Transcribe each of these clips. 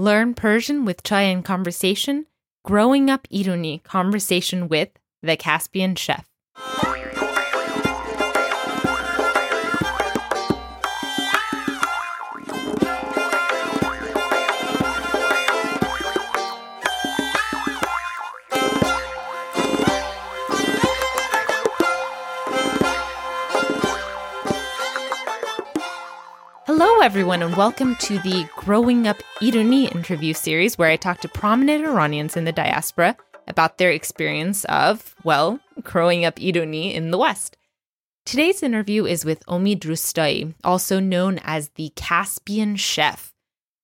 Learn Persian with Chai and Conversation, Growing Up Irani Conversation with the Caspian Chef. Everyone, and welcome to the Growing Up Irani interview series where I talk to prominent Iranians in the diaspora about their experience of, well, growing up Irani in the West. Today's interview is with Omid Roustaei, also known as the Caspian Chef.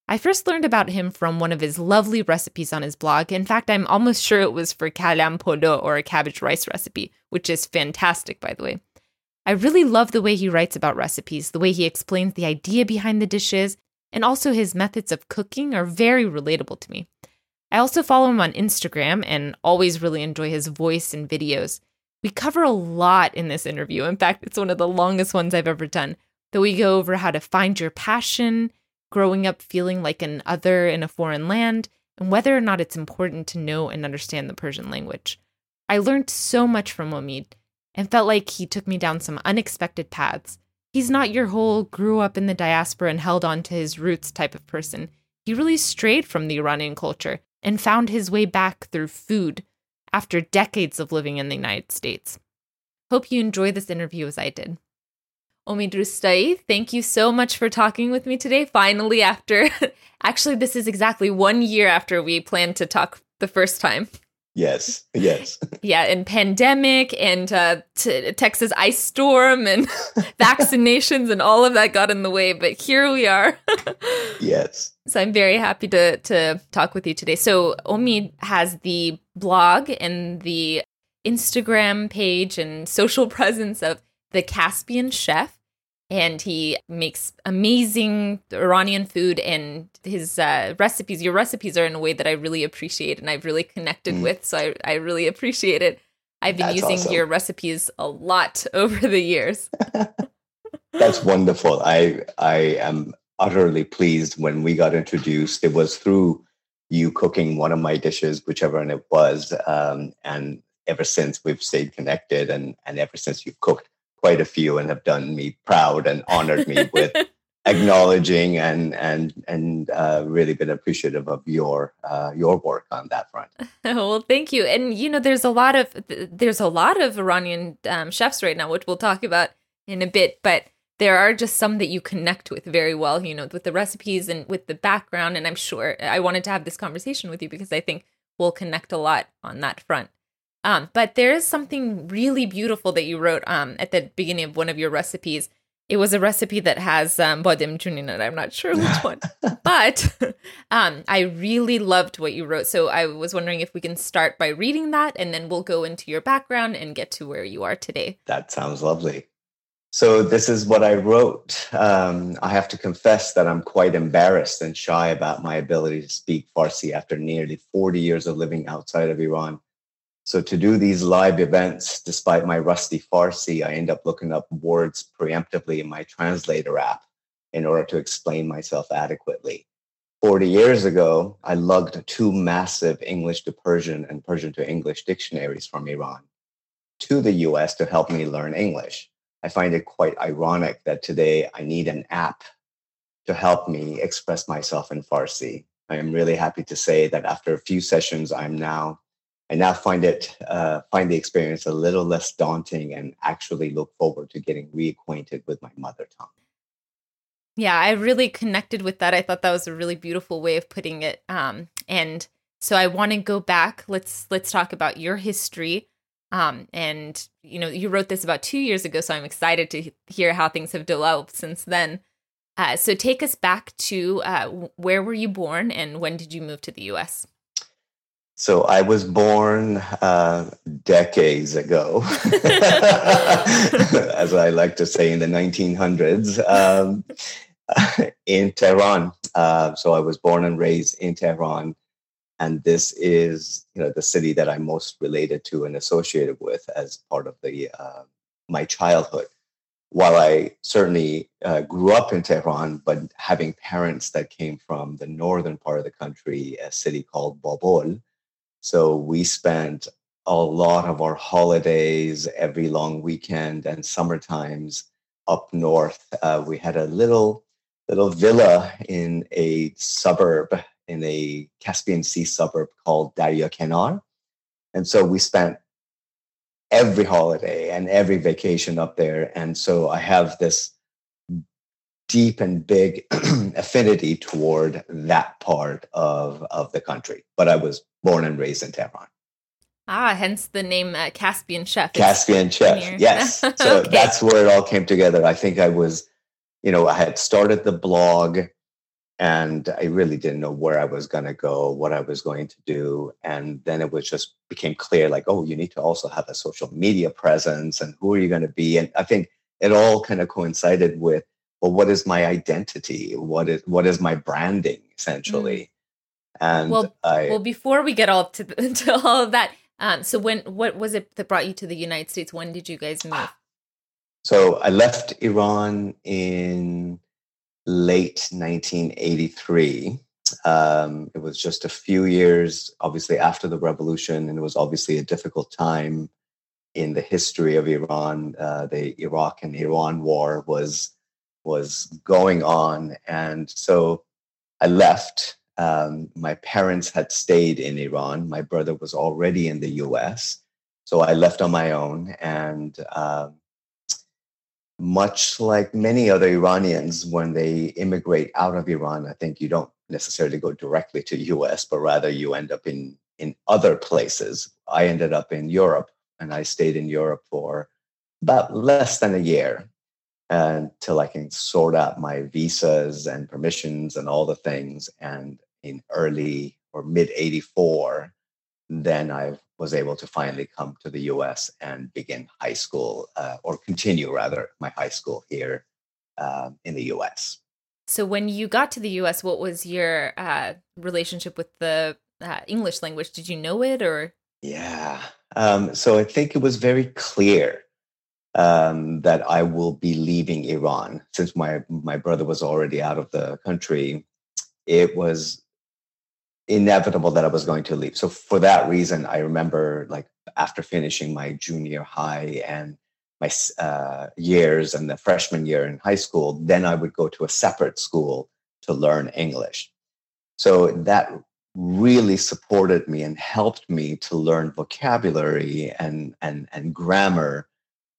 I first learned about him from one of his lovely recipes on his blog. In fact, I'm almost sure it was for kalam polo or a cabbage rice recipe, which is fantastic, by the way. I really love the way he writes about recipes, the way he explains the idea behind the dishes, and also his methods of cooking are very relatable to me. I also follow him on Instagram and always really enjoy his voice and videos. We cover a lot in this interview. In fact, it's one of the longest ones I've ever done. Though we go over how to find your passion, growing up feeling like an other in a foreign land, and whether or not it's important to know and understand the Persian language. I learned so much from Omid and felt like he took me down some unexpected paths. He's not your whole grew up in the diaspora and held on to his roots type of person. He really strayed from the Iranian culture and found his way back through food after decades of living in the United States. Hope you enjoy this interview as I did. Omid Roustaei, thank you so much for talking with me today. Finally, after actually, this is exactly one year after we planned to talk the first time. Yes, yes. yeah, and pandemic and uh, t- Texas ice storm and vaccinations and all of that got in the way, but here we are. yes. So I'm very happy to to talk with you today. So Omid has the blog and the Instagram page and social presence of the Caspian Chef and he makes amazing Iranian food and his uh, recipes. Your recipes are in a way that I really appreciate and I've really connected mm. with. So I, I really appreciate it. I've been That's using awesome. your recipes a lot over the years. That's wonderful. I I am utterly pleased when we got introduced. It was through you cooking one of my dishes, whichever one it was, um, and ever since we've stayed connected, and and ever since you've cooked quite a few and have done me proud and honored me with acknowledging and and and uh, really been appreciative of your uh, your work on that front. well, thank you. And you know, there's a lot of there's a lot of Iranian um, chefs right now, which we'll talk about in a bit, but. There are just some that you connect with very well, you know, with the recipes and with the background. And I'm sure I wanted to have this conversation with you because I think we'll connect a lot on that front. Um, but there is something really beautiful that you wrote um, at the beginning of one of your recipes. It was a recipe that has um, badem chun in it. I'm not sure which one, but um, I really loved what you wrote. So I was wondering if we can start by reading that, and then we'll go into your background and get to where you are today. That sounds lovely. So this is what I wrote. Um, I have to confess that I'm quite embarrassed and shy about my ability to speak Farsi after nearly 40 years of living outside of Iran. So to do these live events, despite my rusty Farsi, I end up looking up words preemptively in my translator app in order to explain myself adequately. 40 years ago, I lugged two massive English to Persian and Persian to English dictionaries from Iran to the US to help me learn English. I find it quite ironic that today I need an app to help me express myself in Farsi. I am really happy to say that after a few sessions, I'm now I now find it uh, find the experience a little less daunting and actually look forward to getting reacquainted with my mother tongue. Yeah, I really connected with that. I thought that was a really beautiful way of putting it. Um, and so I want to go back. Let's let's talk about your history. Um, and you know, you wrote this about two years ago, so I'm excited to hear how things have developed since then. Uh, so take us back to uh, where were you born and when did you move to the U.S. So I was born uh, decades ago, as I like to say, in the 1900s um, in Tehran. Uh, so I was born and raised in Tehran, and this is you know the city that I'm most related to and associated with as part of the uh, my childhood. while I certainly uh, grew up in Tehran, but having parents that came from the northern part of the country, a city called Babol, so we spent a lot of our holidays, every long weekend, and summer times up north. Uh, we had a little little villa in a suburb in a Caspian Sea suburb called Darya Kenar, and so we spent every holiday and every vacation up there. And so I have this deep and big affinity toward that part of, of the country. But I was born and raised in Tehran. Ah, hence the name uh, Caspian Chef. Caspian Chef, yes. So okay. that's where it all came together. I think I was, you know, I had started the blog and I really didn't know where I was going to go, what I was going to do, and then it was just became clear, like, oh, you need to also have a social media presence, and who are you going to be? And I think it all kind of coincided with, well, what is my identity? What is what is my branding essentially? Mm. And well, I, well, before we get all to, to all of that, um, so when what was it that brought you to the United States? When did you guys move? So I left Iran in late 1983. Um, it was just a few years, obviously, after the revolution, and it was obviously a difficult time in the history of Iran. Uh, the Iraq and Iran war was was going on, and so I left. Um, my parents had stayed in Iran. My brother was already in the U.S., so I left on my own, and um, much like many other Iranians, when they immigrate out of Iran, I think you don't necessarily go directly to US, but rather you end up in in other places. I ended up in Europe, and I stayed in Europe for about less than a year until I can sort out my visas and permissions and all the things. And in early or mid 84, then I was able to finally come to the US and begin high school, uh, or continue rather, my high school here um, in the US. So, when you got to the US, what was your uh, relationship with the uh, English language? Did you know it or? Yeah. Um, so, I think it was very clear um, that I will be leaving Iran since my, my brother was already out of the country. It was inevitable that I was going to leave. So for that reason, I remember like after finishing my junior high and my uh, years and the freshman year in high school, then I would go to a separate school to learn English. So that really supported me and helped me to learn vocabulary and and and grammar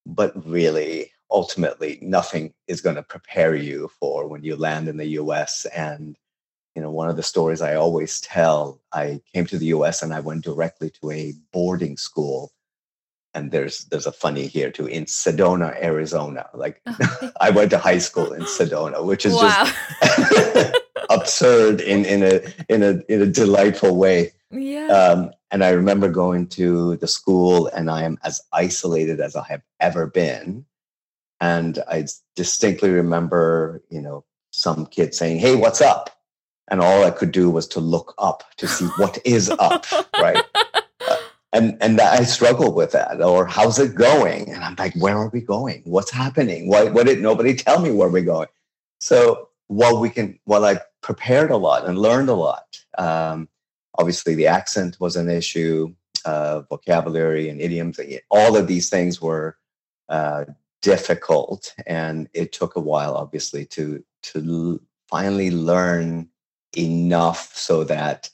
but really ultimately nothing is going to prepare you for when you land in the US and you know, one of the stories I always tell, I came to the US and I went directly to a boarding school. And there's there's a funny here too in Sedona, Arizona. Like I went to high school in Sedona, which is wow. just absurd in in a in a in a delightful way. Yeah. Um, and I remember going to the school, and I am as isolated as I have ever been. And I distinctly remember, you know, some kid saying, "Hey, what's up?" and all I could do was to look up to see what is up, right? Uh, and and I struggle with that. Or how's it going? And I'm like, where are we going? What's happening? Why, why did nobody tell me where we're going? So while we can, while I prepared a lot and learned a lot, um, obviously the accent was an issue, uh, vocabulary and idioms. All of these things were uh, difficult, and it took a while, obviously, to to finally learn enough so that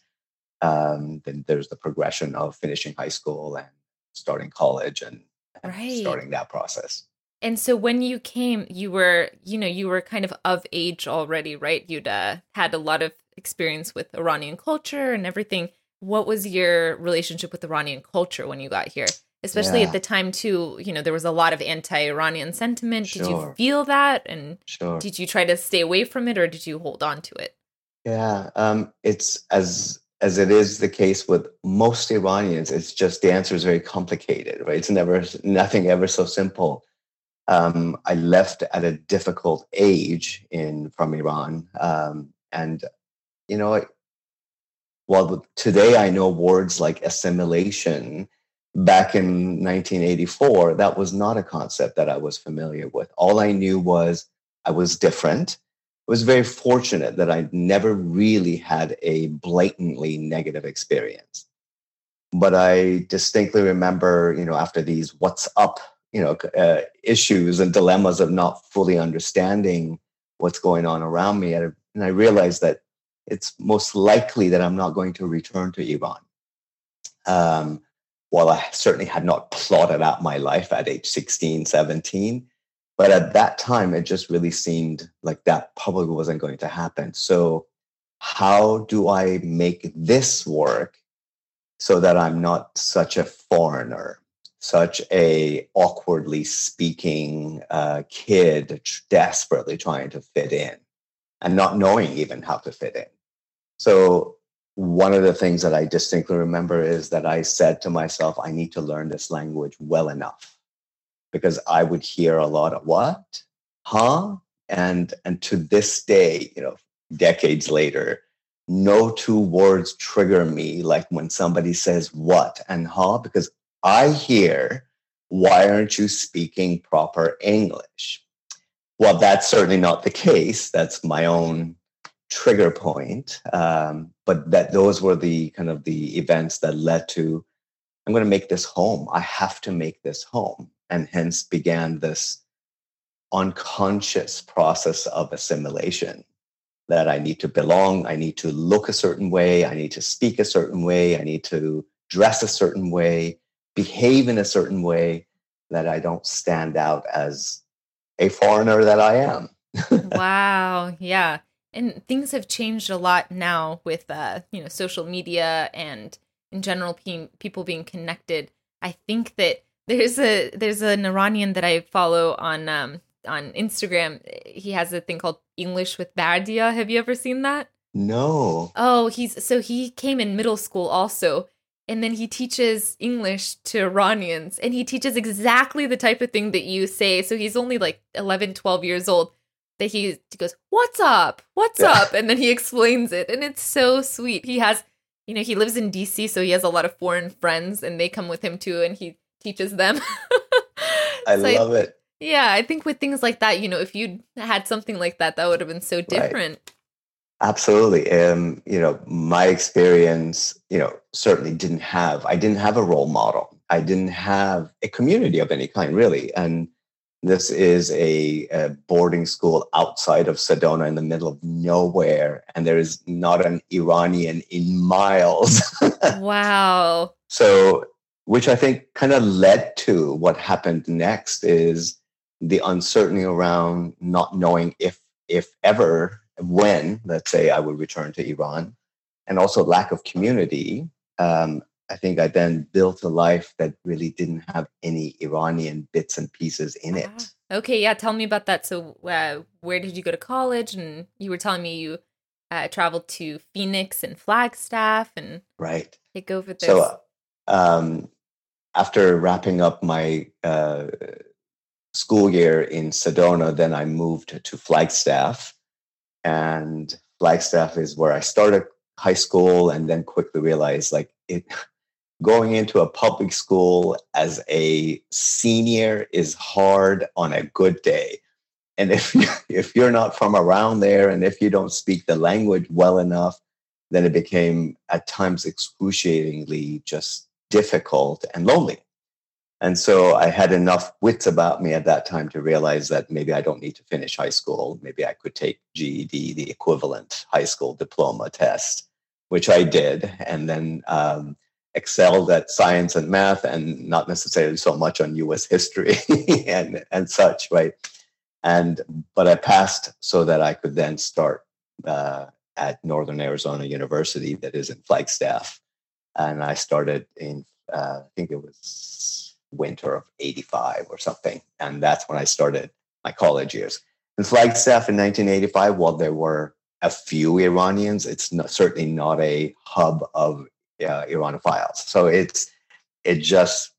um, then there's the progression of finishing high school and starting college and, and right. starting that process. And so when you came, you were, you know, you were kind of of age already, right? You'd uh, had a lot of experience with Iranian culture and everything. What was your relationship with Iranian culture when you got here? Especially yeah. at the time, too, you know, there was a lot of anti Iranian sentiment. Sure. Did you feel that? And sure. did you try to stay away from it or did you hold on to it? Yeah, um, it's as as it is the case with most Iranians. It's just the answer is very complicated, right? It's never nothing ever so simple. Um, I left at a difficult age in from Iran, um, and you know, while today I know words like assimilation back in 1984, that was not a concept that I was familiar with. All I knew was I was different. I was very fortunate that I never really had a blatantly negative experience. But I distinctly remember, you know, after these what's up, you know, uh, issues and dilemmas of not fully understanding what's going on around me. And I realized that it's most likely that I'm not going to return to Iran. Um, while I certainly had not plotted out my life at age 16, 17, but at that time, it just really seemed like that probably wasn't going to happen. So, how do I make this work so that I'm not such a foreigner, such a awkwardly speaking uh, kid, desperately trying to fit in and not knowing even how to fit in? So one of the things that I distinctly remember is that I said to myself, I need to learn this language well enough because I would hear a lot of what, huh? And and to this day, you know, decades later, no two words trigger me like when somebody says what and huh, because I hear, why aren't you speaking proper English? Well, that's certainly not the case. That's my own trigger point. Um, but that those were the kind of the events that led to I'm going to make this home. I have to make this home. And hence began this unconscious process of assimilation that I need to belong, I need to look a certain way, I need to speak a certain way, I need to dress a certain way, behave in a certain way that I don't stand out as a foreigner that I am. wow. Yeah. And things have changed a lot now with uh you know social media and in general pe- people being connected. I think that there's a there's an iranian that i follow on um on instagram. He has a thing called english with bardia have you ever seen that? No. Oh he's so he came in middle school also and then he teaches english to iranians and he teaches exactly the type of thing that you say so he's only like 11 12 years old that he, he goes, "What's up? What's yeah. up?" and then he explains it, and it's so sweet. He has, you know, he lives in DC, so he has a lot of foreign friends, and they come with him too, and he teaches them. I so love I, it. Yeah, I think with things like that, you know, if you had something like that, that would have been so different. Right. Absolutely. Um, you know, my experience, you know, certainly didn't have, I didn't have a role model. I didn't have a community of any kind, really. And this is a, a, boarding school outside of Sedona in the middle of nowhere, and there is not an Iranian in miles. wow. So, which I think kind of led to what happened next is the uncertainty around not knowing if, if ever, when, let's say, I would return to Iran, and also lack of community. Um, I think I then built a life that really didn't have any Iranian bits and pieces in it. Ah, okay, yeah, tell me about that. So, uh, where did you go to college? And you were telling me you uh, traveled to Phoenix and Flagstaff, and right, take over this. So, um, after wrapping up my uh, school year in Sedona, then I moved to Flagstaff, and Flagstaff is where I started high school, and then quickly realized like it going into a public school as a senior is hard on a good day. And if you, if you're not from around there and if you don't speak the language well enough, then it became at times excruciatingly just difficult and lonely. And so I had enough wits about me at that time to realize that maybe I don't need to finish high school. Maybe I could take GED, the equivalent high school diploma test, which I did. And then um, excelled at science and math and not necessarily so much on US history and, and such, right? And but I passed so that I could then start uh, at Northern Arizona University, that is in Flagstaff, and I started in uh, I think it was winter of '85 or something, and that's when I started my college years. In Flagstaff in 1985, while there were a few Iranians, it's not, certainly not a hub of uh, Iranophiles. So it's it just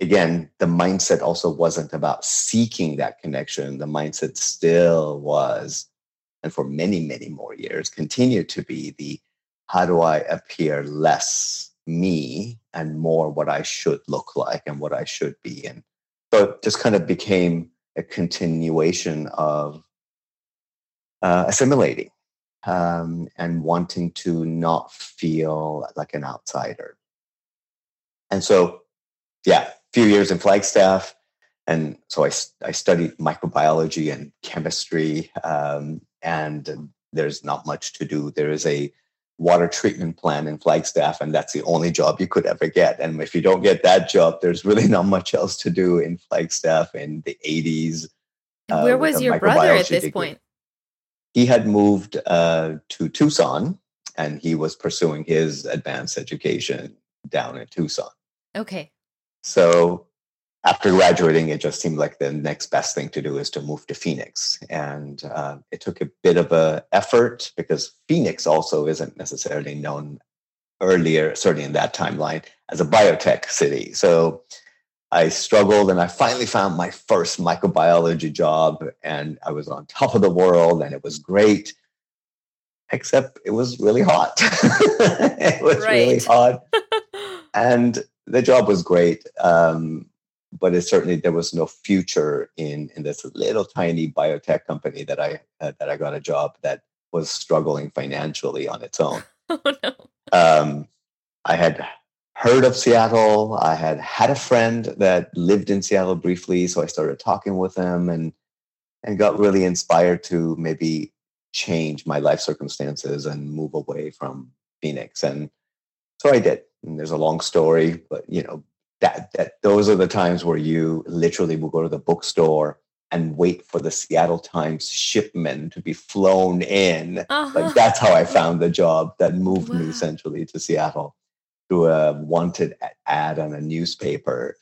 again the mindset also wasn't about seeking that connection. The mindset still was, and for many many more years, continued to be the how do I appear less me and more what I should look like and what I should be. And so it just kind of became a continuation of uh, assimilating um, and wanting to not feel like an outsider. And so, yeah, a few years in Flagstaff. And so I, I studied microbiology and chemistry, um, and there's not much to do. There is a water treatment plant in Flagstaff, and that's the only job you could ever get. And if you don't get that job, there's really not much else to do in Flagstaff in the 80s. Uh, Where was your brother at this degree. point? He had moved uh, to Tucson, and he was pursuing his advanced education down in Tucson. Okay. So after graduating, it just seemed like the next best thing to do is to move to Phoenix. And uh, it took a bit of a effort because Phoenix also isn't necessarily known earlier, certainly in that timeline, as a biotech city. So I struggled and I finally found my first microbiology job and I was on top of the world and it was great. Except it was really hot. it was right. really hot. and the job was great. Um, but it certainly there was no future in in this little tiny biotech company that I uh, that I got a job that was struggling financially on its own. Oh no. Um, I had heard of Seattle. I had had a friend that lived in Seattle briefly, so I started talking with him and and got really inspired to maybe change my life circumstances and move away from Phoenix. And so I did. And there's a long story, but you know, that that those are the times where you literally will go to the bookstore and wait for the Seattle Times shipment to be flown in. Uh-huh. Like that's how I found the job that moved wow. me centrally to Seattle through a wanted ad on a newspaper.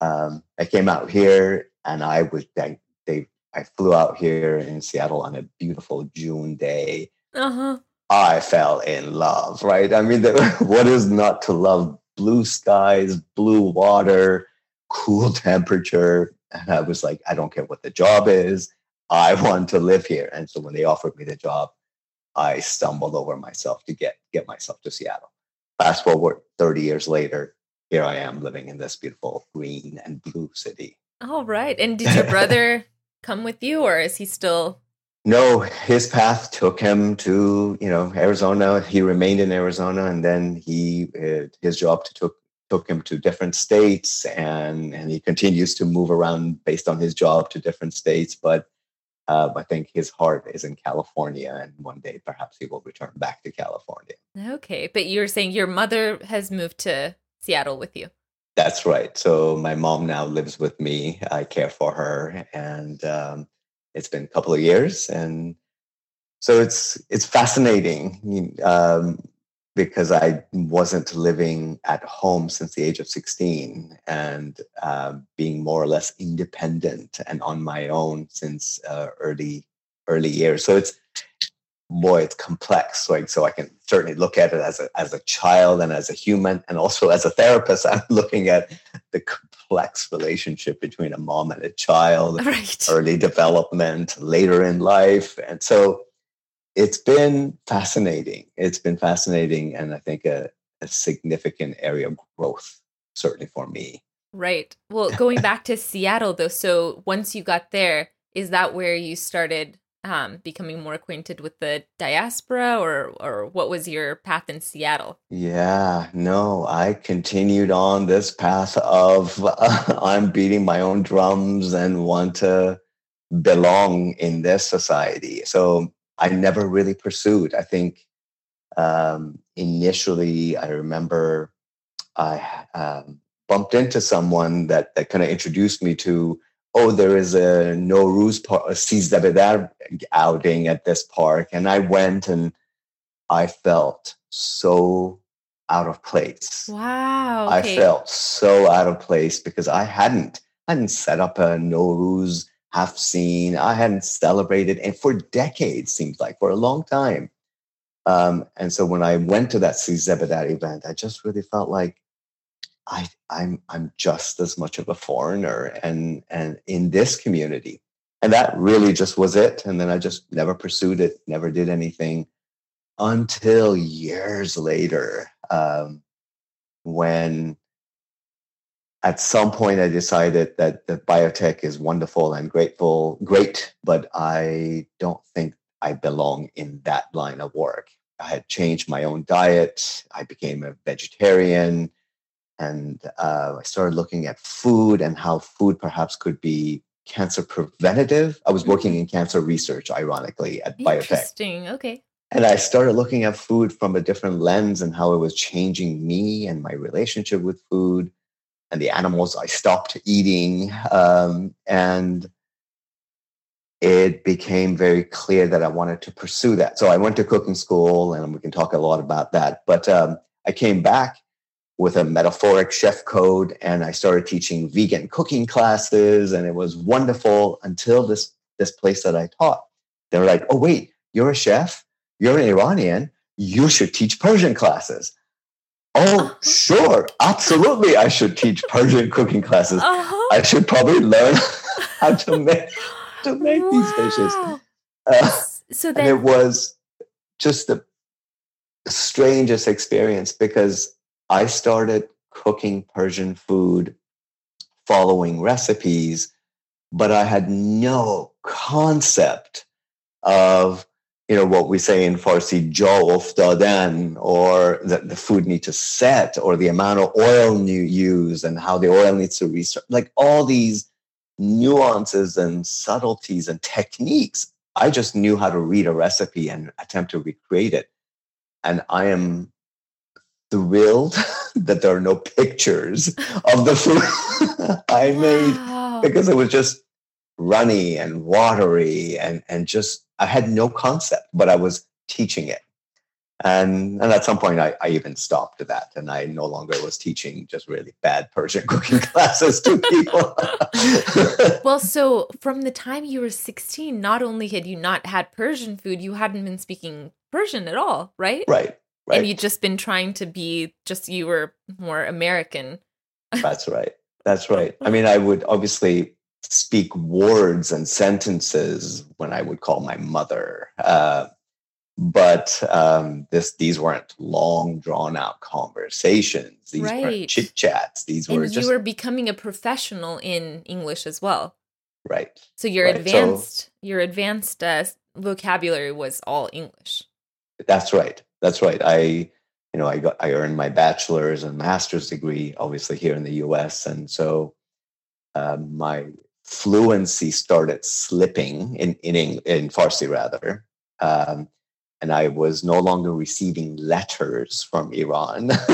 Um, I came out here and I was I, they I flew out here in Seattle on a beautiful June day. Uh-huh. I fell in love, right? I mean, the, what is not to love blue skies, blue water, cool temperature. And I was like, I don't care what the job is. I want to live here. And so when they offered me the job, I stumbled over myself to get get myself to Seattle. Fast forward 30 years later, here I am living in this beautiful green and blue city. All right. And did your brother come with you or is he still no, his path took him to you know Arizona. He remained in Arizona, and then he uh, his job took took him to different states, and and he continues to move around based on his job to different states. But uh, I think his heart is in California, and one day perhaps he will return back to California. Okay, but you're saying your mother has moved to Seattle with you. That's right. So my mom now lives with me. I care for her, and um, it's been a couple of years, and so it's it's fascinating um, because I wasn't living at home since the age of sixteen, and uh, being more or less independent and on my own since uh, early early years. So it's boy, it's complex. Like so, I can certainly look at it as a as a child and as a human, and also as a therapist. I'm looking at the complex relationship between a mom and a child, right. early development, later in life, and so it's been fascinating. It's been fascinating, and I think a, a significant area of growth, certainly for me. Right. Well, going back to Seattle though, so once you got there, is that where you started um, becoming more acquainted with the diaspora, or or what was your path in Seattle? Yeah, no, I continued on this path of uh, I'm beating my own drums and want to belong in this society. So I never really pursued. I think um, initially, I remember I um, bumped into someone that that kind of introduced me to oh, there is a Nowruz a Sees outing at this park. And I went and I felt so out of place. Wow. Okay. I felt so out of place because I hadn't, I hadn't set up a Nowruz haft-sin. I hadn't celebrated and for decades, seems like for a long time. Um, and so when I went to that Sees event, I just really felt like I, I'm I'm just as much of a foreigner and and in this community. And that really just was it. And then I just never pursued it, never did anything until years later. Um, when at some point I decided that, the biotech is wonderful and grateful, great, but I don't think I belong in that line of work. I had changed my own diet. I became a vegetarian and uh, I started looking at food and how food perhaps could be cancer preventative. I was working mm-hmm. in cancer research, ironically, at biotech. Interesting. Okay. And I started looking at food from a different lens and how it was changing me and my relationship with food and the animals I stopped eating. Um, and it became very clear that I wanted to pursue that. So I went to cooking school, and we can talk a lot about that. But um, I came back with a metaphoric chef code, and I started teaching vegan cooking classes, and it was wonderful until this this place that I taught. They were like, "Oh wait, you're a chef? You're an Iranian? You should teach Persian classes." Oh, uh-huh. sure, absolutely. I should teach Persian cooking classes. Uh-huh. I should probably learn how to make to make wow. these dishes. Uh, so then, it was just the strangest experience because I started cooking Persian food following recipes, but I had no concept of you know what we say in Farsi "jo uftadan" or that the food needs to set, or the amount of oil you use, and how the oil needs to restart. Like all these nuances and subtleties and techniques. I just knew how to read a recipe and attempt to recreate it. And I am thrilled that there are no pictures of the food I made wow. because it was just runny and watery and, and just, I had no concept, but I was teaching it. And and at some point I, I even stopped that and i no longer was teaching just really bad persian cooking classes to people. Well so from the time you were 16 not only had you not had persian food you hadn't been speaking persian at all right? Right right. and you'd just been trying to be just you were more american. That's right. That's right. I mean i would obviously speak words and sentences when i would call my mother uh, but um, this these weren't long drawn out conversations. These right. weren't chit chats. These and were you were becoming a professional in english as well. Right. So your right. advanced so, your advanced uh, vocabulary was all english. That's right that's right i you know i got i earned my bachelor's and master's degree obviously here in the us and so uh, my fluency started slipping in in in farsi rather um, and I was no longer receiving letters from Iran.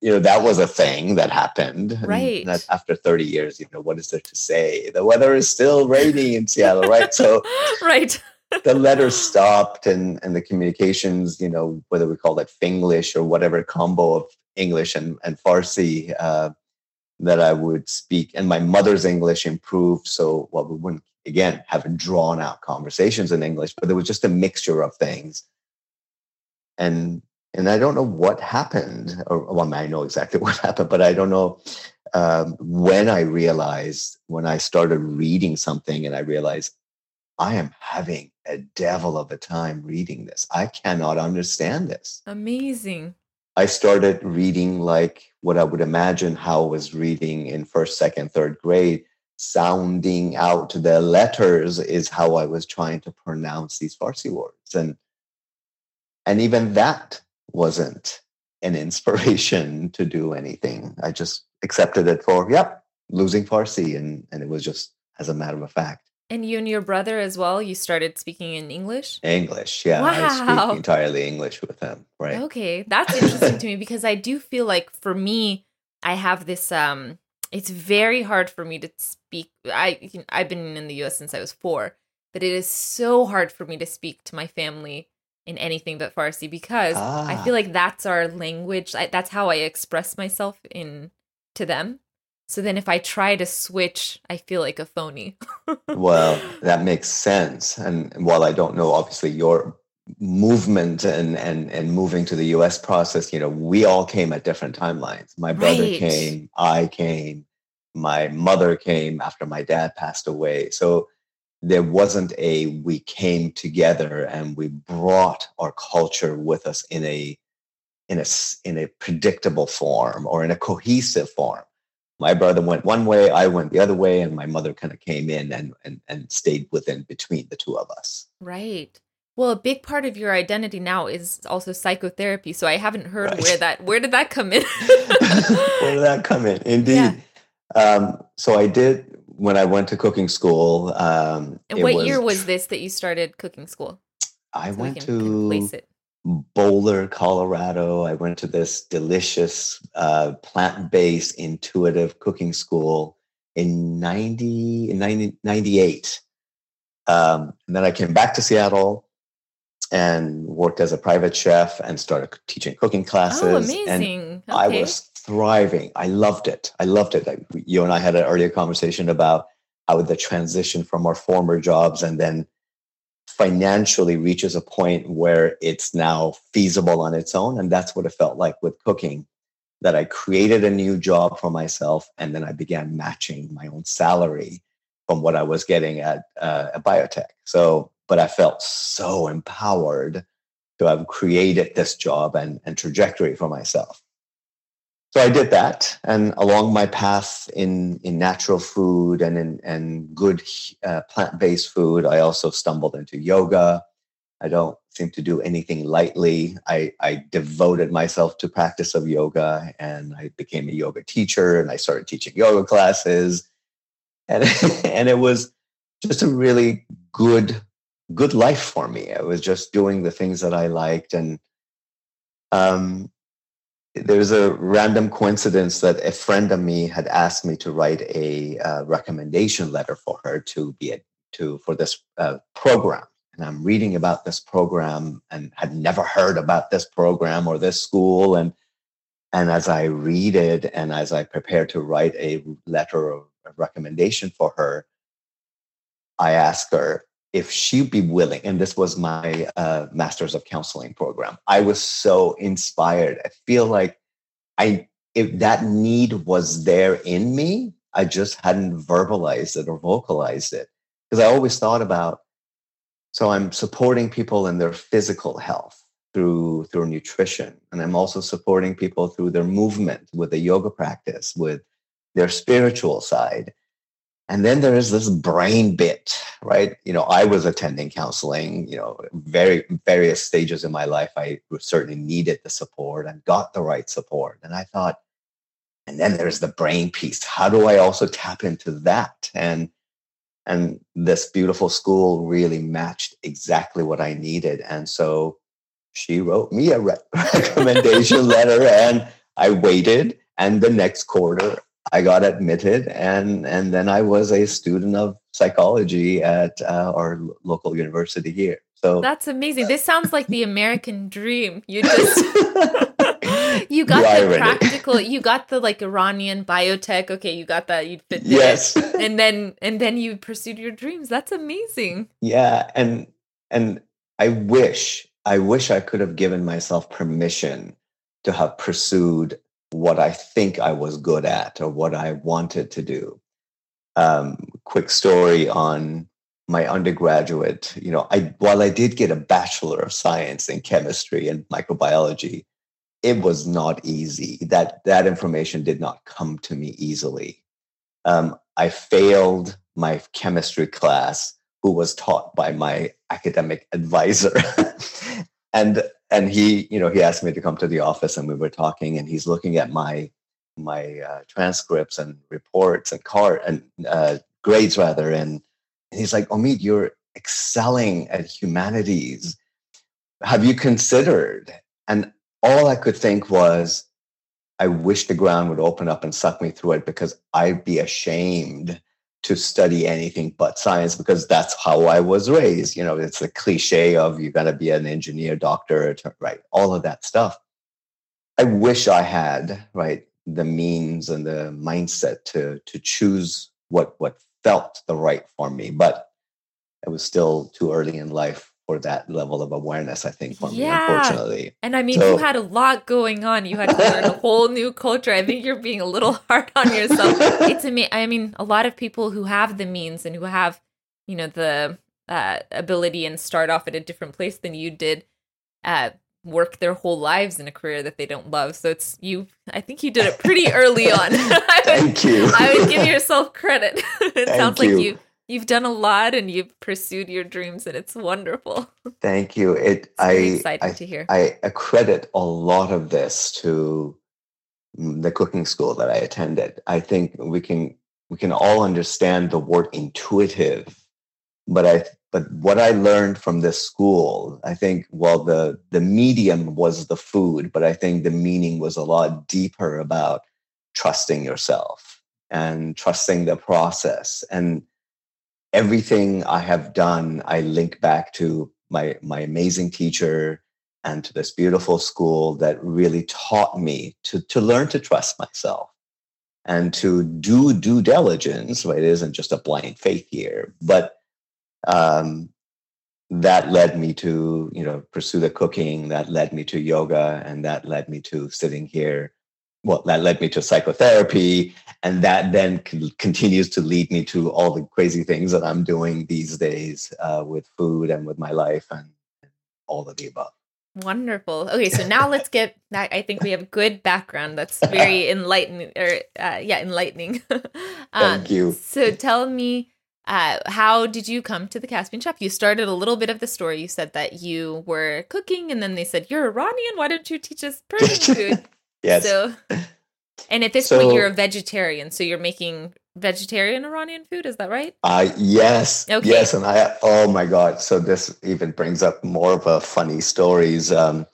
you know, that was a thing that happened. Right. And after 30 years, you know, what is there to say? The weather is still rainy in Seattle, right? So, right. The letters stopped and, and the communications, you know, whether we call it Finglish or whatever combo of English and, and Farsi uh, that I would speak. And my mother's English improved. So, well, we wouldn't again having drawn out conversations in english but there was just a mixture of things and and i don't know what happened or well i know exactly what happened but i don't know um, when i realized when i started reading something and i realized i am having a devil of a time reading this i cannot understand this amazing i started reading like what i would imagine how i was reading in first second third grade sounding out the letters is how I was trying to pronounce these Farsi words. And and even that wasn't an inspiration to do anything. I just accepted it for, yep, losing Farsi. And, and it was just as a matter of fact. And you and your brother as well, you started speaking in English? English, yeah. Wow. I speak entirely English with him, right? Okay. That's interesting to me because I do feel like for me, I have this um it's very hard for me to speak. I I've been in the U.S. since I was four, but it is so hard for me to speak to my family in anything but Farsi because ah. I feel like that's our language. I, that's how I express myself in to them. So then, if I try to switch, I feel like a phony. well, that makes sense. And while I don't know, obviously, your movement and and and moving to the US process, you know, we all came at different timelines. My brother right. came, I came, my mother came after my dad passed away. So there wasn't a we came together and we brought our culture with us in a in a in a predictable form or in a cohesive form. My brother went one way, I went the other way, and my mother kind of came in and and and stayed within between the two of us. Right. Well, a big part of your identity now is also psychotherapy. So I haven't heard right. where that where did that come in? where did that come in? Indeed. Yeah. Um, so I did when I went to cooking school. Um, and what was, year was this that you started cooking school? I so went to Boulder, Colorado. I went to this delicious uh, plant-based intuitive cooking school in 90 in 90, 98. Um, and then I came back to Seattle and worked as a private chef and started teaching cooking oh, classes. Oh, amazing. And okay. I was thriving. I loved it. I loved it. Like you and I had an earlier conversation about how the transition from our former jobs and then financially reaches a point where it's now feasible on its own. And that's what it felt like with cooking that I created a new job for myself and then I began matching my own salary from what I was getting at uh, a biotech. So but I felt so empowered to have created this job and, and trajectory for myself. So I did that, and along my path in in natural food and in and good uh, plant based food, I also stumbled into yoga. I don't seem to do anything lightly. I, I devoted myself to practice of yoga, and I became a yoga teacher, and I started teaching yoga classes, and and it was just a really good good life for me. I was just doing the things that I liked. And um, there was a random coincidence that a friend of me had asked me to write a uh, recommendation letter for her to be a, to for this uh, program. And I'm reading about this program and had never heard about this program or this school. And and as I read it and as I prepare to write a letter of recommendation for her, I ask her, if she'd be willing, and this was my uh, Masters of Counseling program, I was so inspired. I feel like I, if that need was there in me, I just hadn't verbalized it or vocalized it because I always thought about. So I'm supporting people in their physical health through through nutrition, and I'm also supporting people through their movement with the yoga practice, with their spiritual side and then there is this brain bit, right? You know, I was attending counseling, you know, very various stages in my life. I certainly needed the support and got the right support. And I thought, and then there's the brain piece. How do I also tap into that? And and this beautiful school really matched exactly what I needed. And so she wrote me a recommendation letter and I waited. And the next quarter, I got admitted, and and then I was a student of psychology at uh, our local university here. So that's amazing. This sounds like the American dream. You just you got the, the practical. You got the like Iranian biotech. Okay, you got that. You fit. Yes, and then and then you pursued your dreams. That's amazing. Yeah, and and I wish I wish I could have given myself permission to have pursued what I think I was good at or what I wanted to do. Um, quick story on my undergraduate. You know, I while I did get a bachelor of science in chemistry and microbiology, it was not easy. That that information did not come to me easily. Um, I failed my chemistry class, who was taught by my academic advisor, and and he you know he asked me to come to the office and we were talking and he's looking at my my uh, transcripts and reports and card and uh, grades rather. And, and he's like omid you're excelling at humanities. Have you considered? And all i could think was i wish the ground would open up and suck me through it because i'd be ashamed to study anything but science because that's how I was raised. You know, it's the cliche of you're going to be an engineer, doctor, right? All of that stuff. I wish I had right the means and the mindset to to choose what what felt the right for me, but it was still too early in life for that level of awareness, I think, for yeah. me, unfortunately. And I mean, so, you had a lot going on. You had to learn a whole new culture. I think you're being a little hard on yourself. it's me. I mean, a lot of people who have the means and who have, you know, the uh, ability and start off at a different place than you did, uh, work their whole lives in a career that they don't love. So it's you. I think you did it pretty early on. Thank you. I would give yourself credit. it Thank sounds you. like you you've done a lot and you've pursued your dreams, and it's wonderful. Thank you. It It's I exciting I to hear. I accredit a lot of this to the cooking school that I attended. I think we can we can all understand the word intuitive, but I but what I learned from this school, I think well the the medium was the food, but I think the meaning was a lot deeper about trusting yourself and trusting the process and everything I have done, I link back to my my amazing teacher and to this beautiful school that really taught me to to learn to trust myself and to do due diligence. Right, it isn't just a blind faith here, but um, that led me to you know pursue the cooking. That led me to yoga, and that led me to sitting here. Well, that led me to psychotherapy, and that then con- continues to lead me to all the crazy things that I'm doing these days uh, with food and with my life and all of the above. Wonderful. Okay, so now let's get. I I think we have good background. That's very enlightening. Or uh, yeah, enlightening. um, Thank you. So tell me, uh, how did you come to the Caspian Chef? You started a little bit of the story. You said that you were cooking, and then they said you're Iranian. Why don't you teach us Persian food? Yes. So, and at this So- point, you're a vegetarian. So you're making vegetarian Iranian food. Is that right? Uh, yes, Okay. yes, and I. Oh my God! So this even brings up more of a funny stories. Um,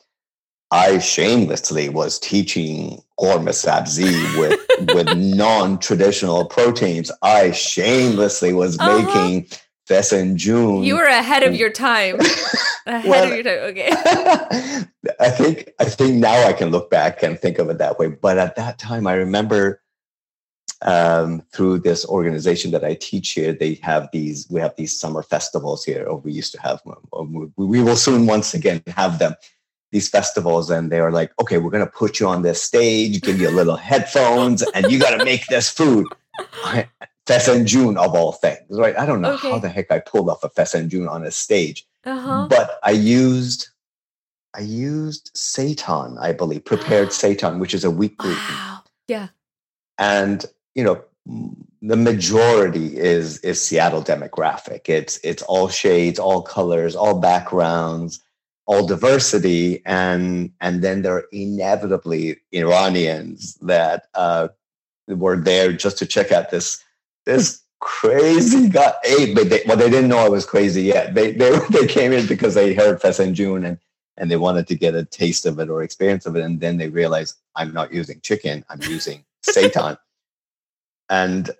I shamelessly was teaching ghormeh sabzi with with non-traditional proteins. I shamelessly was Uh-huh. making fesenjoon. You were ahead of your time. ahead Well- of your time. Okay. I think I think now I can look back and think of it that way. But at that time, I remember um, through this organization that I teach here, they have these. We have these summer festivals here, or we used to have. or We we will soon once again have them. These festivals, and they are like, okay, we're going to put you on this stage, give you a little headphones, and you got to make this food. I, Fesenjoon of all things, right? I don't know Okay. how the heck I pulled off a Fesenjoon on a stage Uh huh. but I used I used seitan, I believe, prepared seitan, which is a wheat gluten, Wow. Yeah. and you know the majority is is Seattle demographic. It's it's all shades, all colors, all backgrounds, all diversity, and and then there are inevitably Iranians that uh, were there just to check out this this crazy guy. Hey, but they, well, they didn't know I was crazy yet. They they they came in because they heard Fesenjoon and and they wanted to get a taste of it or experience of it, and then they realized I'm not using chicken, I'm using seitan, and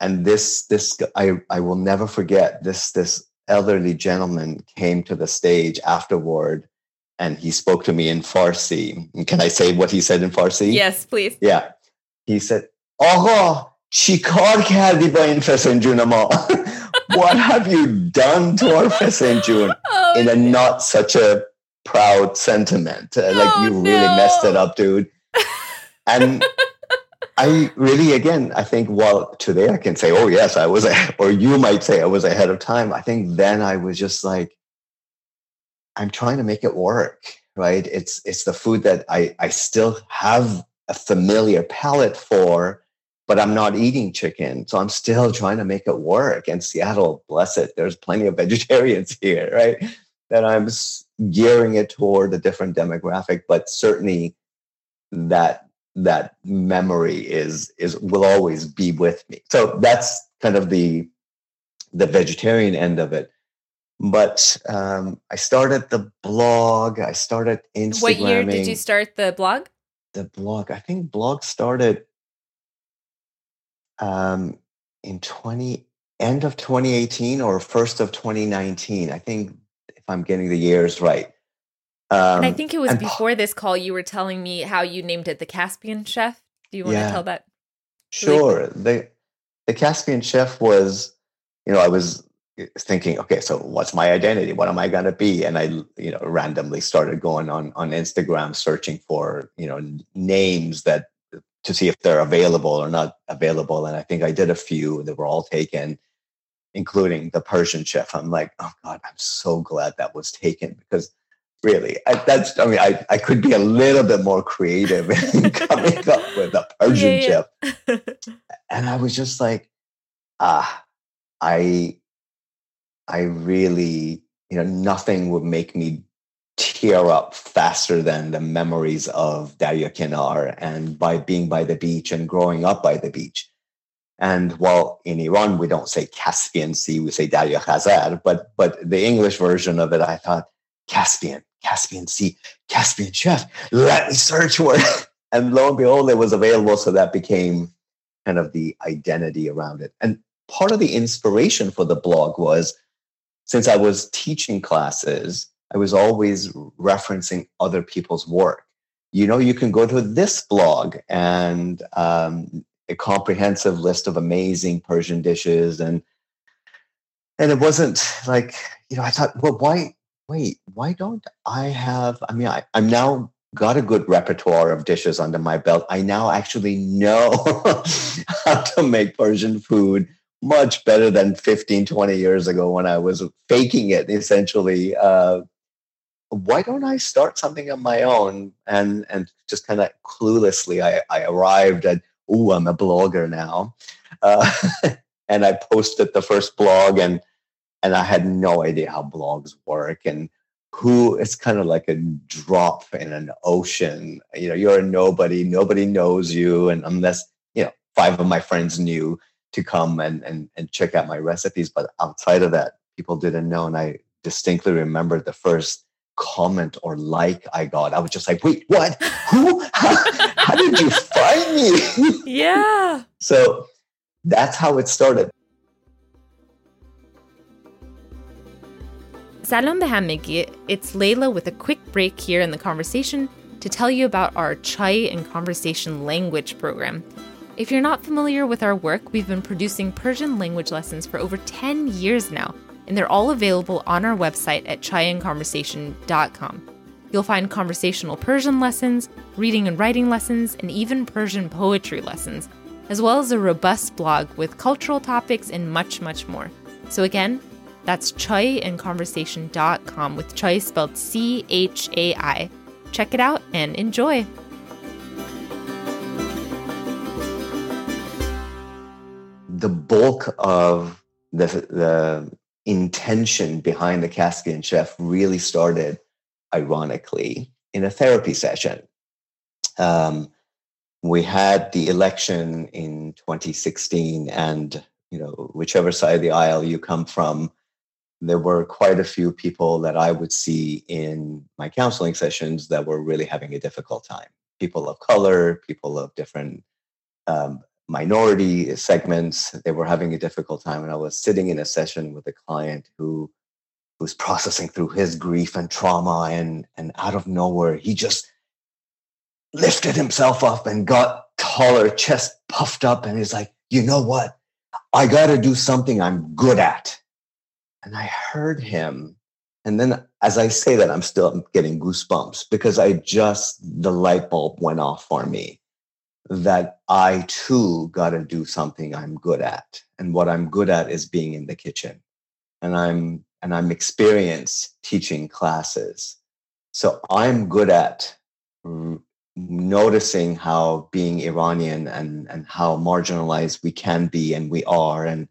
and this this I I will never forget this this elderly gentleman came to the stage afterward and he spoke to me in Farsi. Can I say what he said in Farsi? Yes, please. Yeah. He said, "Oho, چی کار کردی با این فسنجون ما؟ what have you done to our فسنجون? Oh, In a not such a proud sentiment. Uh, like Oh, you really messed it no. up, dude. And I really, again, I think while today I can say, oh, yes, I was, a- or you might say I was ahead of time. I think then I was just like, I'm trying to make it work, right? It's, it's the food that I, I still have a familiar palate for, but I'm not eating chicken. So I'm still trying to make it work. And Seattle, bless it, there's plenty of vegetarians here, right? That I'm gearing it toward a different demographic, but certainly that that memory is is will always be with me. So that's kind of the the vegetarian end of it. But um, I started the blog. I started Instagramming. what year did you start the blog? the blog? I think blog started um, in twenty end of 2018 or first of 2019. I think if I'm getting the years right. Um, and I think it was before this call you were telling me how you named it the Caspian Chef. Do you want Yeah. to tell that? Sure. The the Caspian chef was, you know, I was thinking, okay, so what's my identity? What am I gonna be? And I, you know, randomly started going on on Instagram searching for, you know, names that to see if they're available or not available. And I think I did a few that were all taken, including the Persian chef. I'm like, oh God, I'm so glad that was taken because really. I, that's, I mean, I, I could be a little bit more creative in coming up with a Persian yeah, yeah. chef. and I was just like, ah, I, I really, you know, nothing would make me tear up faster than the memories of Darya Kenar and by being by the beach and growing up by the beach. And while in Iran we don't say Caspian Sea, we say Darya Khazar, but but the English version of it, I thought Caspian, Caspian Sea, Caspian Chef. Let me search for it. And lo and behold, it was available. So that became kind of the identity around it. And part of the inspiration for the blog was since I was teaching classes, I was always referencing other people's work. You know, you can go to this blog and um, a comprehensive list of amazing Persian dishes and and it wasn't like you know I thought well why wait why don't I have I mean I, I'm now got a good repertoire of dishes under my belt I now actually know how to make Persian food much better than 15 20 years ago when I was faking it essentially uh, why don't I start something on my own and and just kind of cluelessly I, I arrived at oh, I'm a blogger now. Uh, and I posted the first blog and and I had no idea how blogs work and who it's kind of like a drop in an ocean. You know, you're a nobody, nobody knows you. And unless, you know, five of my friends knew to come and and, and check out my recipes. But outside of that, people didn't know. And I distinctly remember the first comment or like I got. I was just like, wait, what? Who? How, how did you find me? Yeah. so that's how it started. Salam به It's Leila with a quick break here in the conversation to tell you about our Chai and Conversation language program. If you're not familiar with our work, we've been producing Persian language lessons for over 10 years now and they're all available on our website at chaiandconversation.com. You'll find conversational Persian lessons, reading and writing lessons, and even Persian poetry lessons, as well as a robust blog with cultural topics and much, much more. So, again, that's chaiandconversation.com with chai spelled C H A I. Check it out and enjoy. The bulk of the, the intention behind the Caspian Chef really started, ironically, in a therapy session. Um, we had the election in 2016, and you know, whichever side of the aisle you come from, there were quite a few people that I would see in my counseling sessions that were really having a difficult time. People of color, people of different um, minority segments. They were having a difficult time. And I was sitting in a session with a client who was processing through his grief and trauma. And, and out of nowhere, he just lifted himself up and got taller, chest puffed up. And he's like, you know what? I got to do something I'm good at. And I heard him. And then as I say that, I'm still getting goosebumps because I just, the light bulb went off for me that I too got to do something I'm good at. And what I'm good at is being in the kitchen. And I'm and I'm experienced teaching classes. So I'm good at r- noticing how being Iranian and and how marginalized we can be and we are and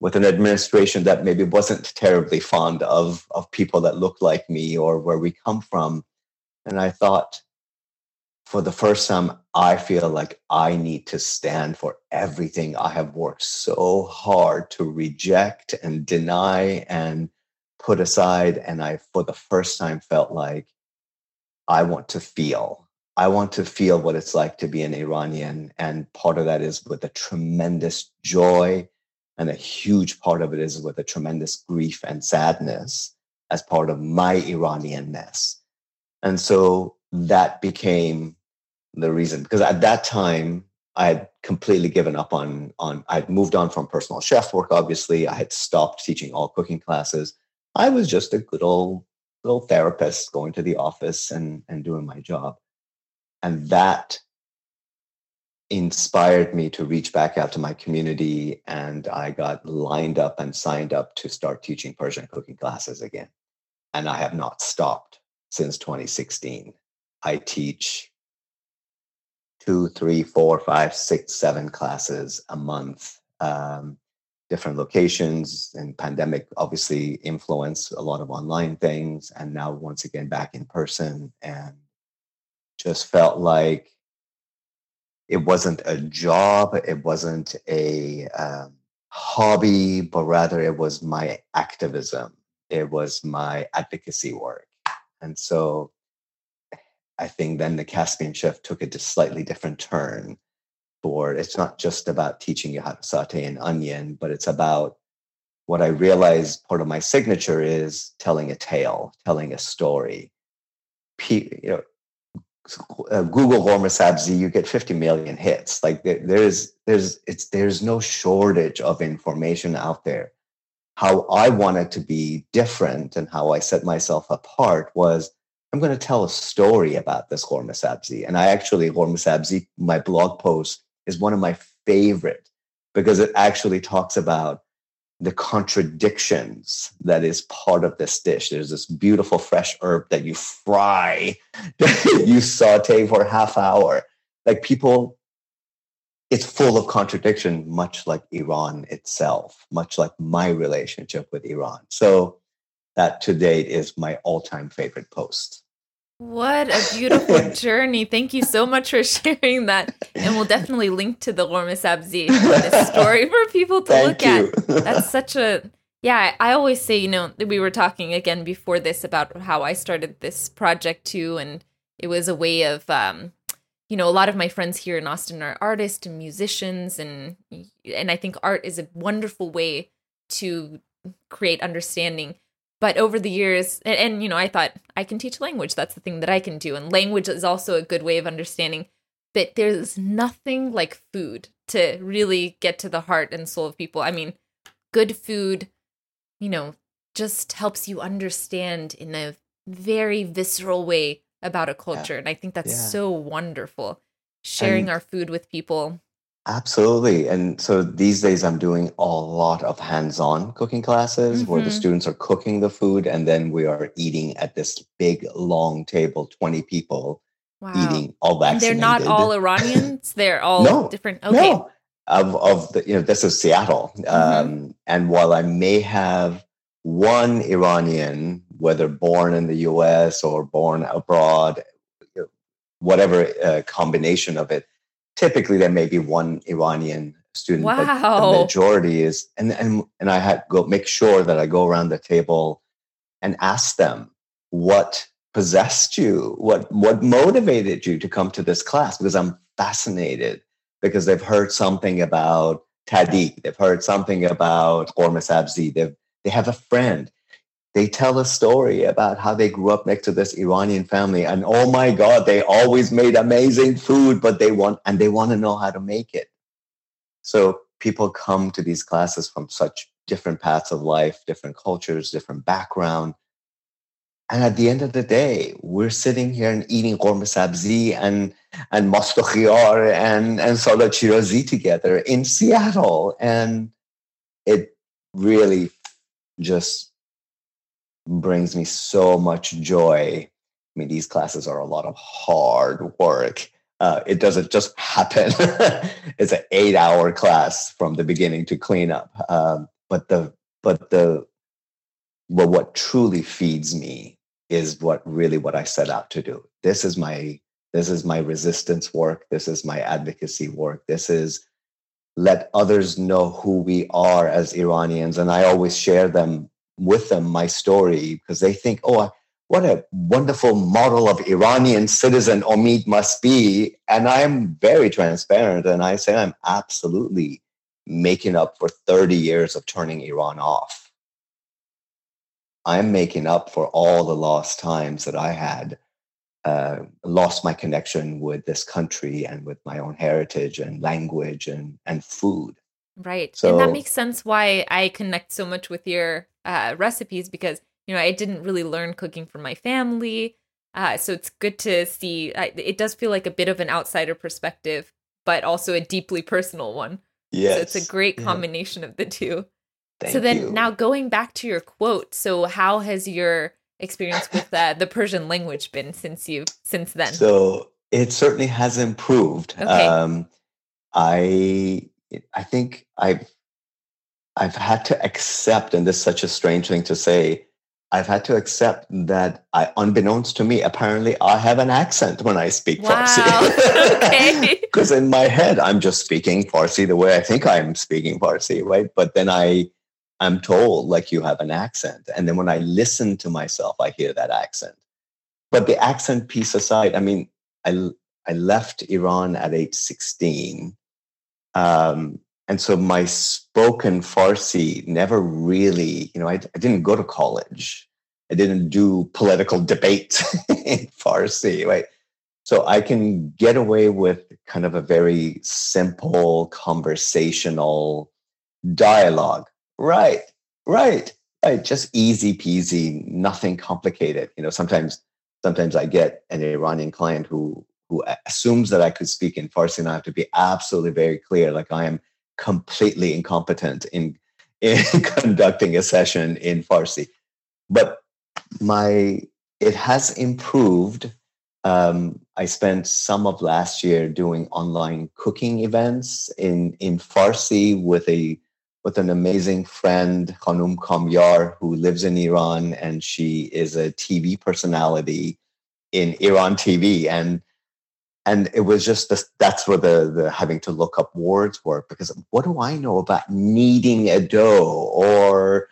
with an administration that maybe wasn't terribly fond of of people that look like me or where we come from and I thought for the first time, I feel like I need to stand for everything I have worked so hard to reject and deny and put aside. And I, for the first time, felt like I want to feel. I want to feel what it's like to be an Iranian. And part of that is with a tremendous joy. And a huge part of it is with a tremendous grief and sadness as part of my Iranianness. And so that became the reason because at that time I had completely given up on on I'd moved on from personal chef work. Obviously, I had stopped teaching all cooking classes. I was just a good old little therapist going to the office and and doing my job, and that inspired me to reach back out to my community and I got lined up and signed up to start teaching Persian cooking classes again. And I have not stopped since 2016. I teach two, three, four, five, six, seven classes a month, um, different locations. And pandemic obviously influenced a lot of online things, and now once again back in person, and just felt like it wasn't a job, it wasn't a um, hobby, but rather it was my activism, it was my advocacy work, and so I think then the Caspian chef took a slightly different turn for it's not just about teaching you how to saute an onion, but it's about what I realized part of my signature is telling a tale, telling a story. P, you know, uh, Google Ghormeh Sabzi, you get 50 million hits. Like there, there's there's it's there's no shortage of information out there. How I wanted to be different and how I set myself apart was I'm going to tell a story about this Sabzi. And I actually, Sabzi, my blog post is one of my favorite because it actually talks about the contradictions that is part of this dish. There's this beautiful fresh herb that you fry, that you saute for half hour. Like people, it's full of contradiction, much like Iran itself, much like my relationship with Iran. So that to date is my all-time favorite post. What a beautiful journey. Thank you so much for sharing that. And we'll definitely link to the Ghormeh Sabzi story for people to Thank look you. at. That's such a yeah, I always say, you know, we were talking again before this about how I started this project too, and it was a way of um, you know, a lot of my friends here in Austin are artists and musicians and and I think art is a wonderful way to create understanding but over the years and, and, you know i thought i can teach language. That's the thing that i can do. And language is also a good way of understanding but there's nothing like food to really get to the heart and soul of people. I mean good food you know just helps you understand in a very visceral way about a culture. Yeah. and i think that's yeah. so wonderful sharing and, our food with people Absolutely. And so these days I'm doing a lot of hands-on cooking classes mm-hmm. where the mm-hmm. students are cooking the food and then we are eating at this big long table, 20 people wow. eating all vaccinated. And they're not all Iranians. They're all no, different. Okay. No. Of, of the, you know, this is Seattle. Mm-hmm. Um, and while I may have one Iranian, whether born in the US or born abroad, whatever uh, combination of it, typically there may be one Iranian student, wow. but the majority is, and, and, and I had go make sure that I go around the table and ask them what possessed you, what, what motivated you to come to this class, because I'm fascinated because they've heard something about Tahdig, they've heard something about Ghormeh Sabzi, they've, they have a friend they tell a story about how they grew up next to this Iranian family. And oh my God, they always made amazing food, but they want, and they want to know how to make it. So people come to these classes from such different paths of life, different cultures, different background. And at the end of the day, we're sitting here and eating ghormeh sabzi and, and masto and, and salat shirazi together in Seattle. And it really just brings me so much joy. I mean, these classes are a lot of hard work. Uh, it doesn't just happen. it's an eight-hour class from the beginning to clean up. Um, but the but the but what truly feeds me is what really what I set out to do. This is my this is my resistance work. This is my advocacy work. This is let others know who we are as Iranians. And I always share them with them my story because they think, oh, what a wonderful model of Iranian citizen Omid must be. And I'm very transparent and I say I'm absolutely making up for 30 years of turning Iran off. I'm making up for all the lost times that I had uh, lost my connection with this country and with my own heritage and language and, and food. Right. So, and that makes sense why I connect so much with your uh, recipes because, you know, I didn't really learn cooking from my family. Uh, so it's good to see. Uh, it does feel like a bit of an outsider perspective, but also a deeply personal one. Yes. So it's a great combination yeah. of the two. Thank so then you. now going back to your quote. So how has your experience with uh, the Persian language been since you since then? So it certainly has improved. Okay. Um, I I think I've I've had to accept, and this is such a strange thing to say. I've had to accept that I, unbeknownst to me, apparently I have an accent when I speak Wow. Farsi. Okay. Because in my head, I'm just speaking Farsi the way I think I'm speaking Farsi, right? But then I, I'm told like you have an accent, and then when I listen to myself, I hear that accent. But the accent piece aside, I mean, I I left Iran at age 16, um, and so my spoken Farsi never really, you know, I, I didn't go to college. I didn't do political debate in Farsi, right? So I can get away with kind of a very simple conversational dialogue. Right, right, right. Just easy peasy, nothing complicated. You know, sometimes sometimes I get an Iranian client who who assumes that I could speak in Farsi, and I have to be absolutely very clear, like I am completely incompetent in in conducting a session in Farsi. But my it has improved. Um, I spent some of last year doing online cooking events in in Farsi with a with an amazing friend, Khanum Kamyar, who lives in Iran, and she is a TV personality in Iran TV, and and it was just this, that's where the the having to look up words were because what do I know about kneading a dough or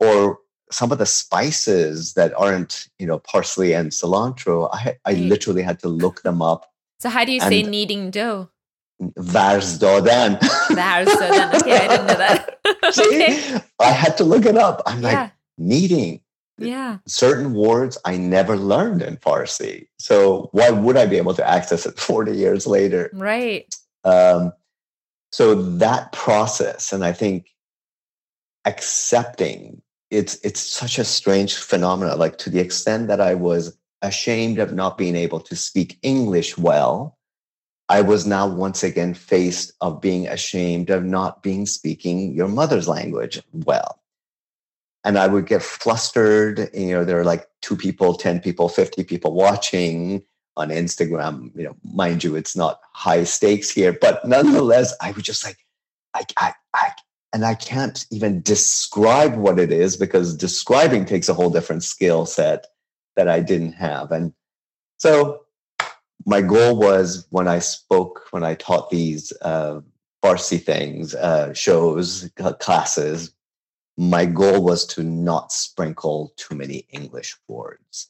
or some of the spices that aren't you know parsley and cilantro I I Mm. literally had to look them up So how do you say kneading dough? varz dadan Vars dadan. Okay, I didn't know that. okay. See? I had to look it up I'm like Yeah. kneading Yeah. certain words I never learned in Farsi. So why would I be able to access it 40 years later? Right. Um, so that process, and I think accepting it's it's such a strange phenomenon. Like to the extent that I was ashamed of not being able to speak English well, I was now once again faced of being ashamed of not being speaking your mother's language well and I would get flustered. You know, there are like two people, 10 people, 50 people watching on Instagram. You know, mind you, it's not high stakes here, but nonetheless, I would just like, I, I, I, and I can't even describe what it is because describing takes a whole different skill set that I didn't have. And so my goal was when I spoke, when I taught these uh, Farsi things, uh, shows, classes, my goal was to not sprinkle too many English words.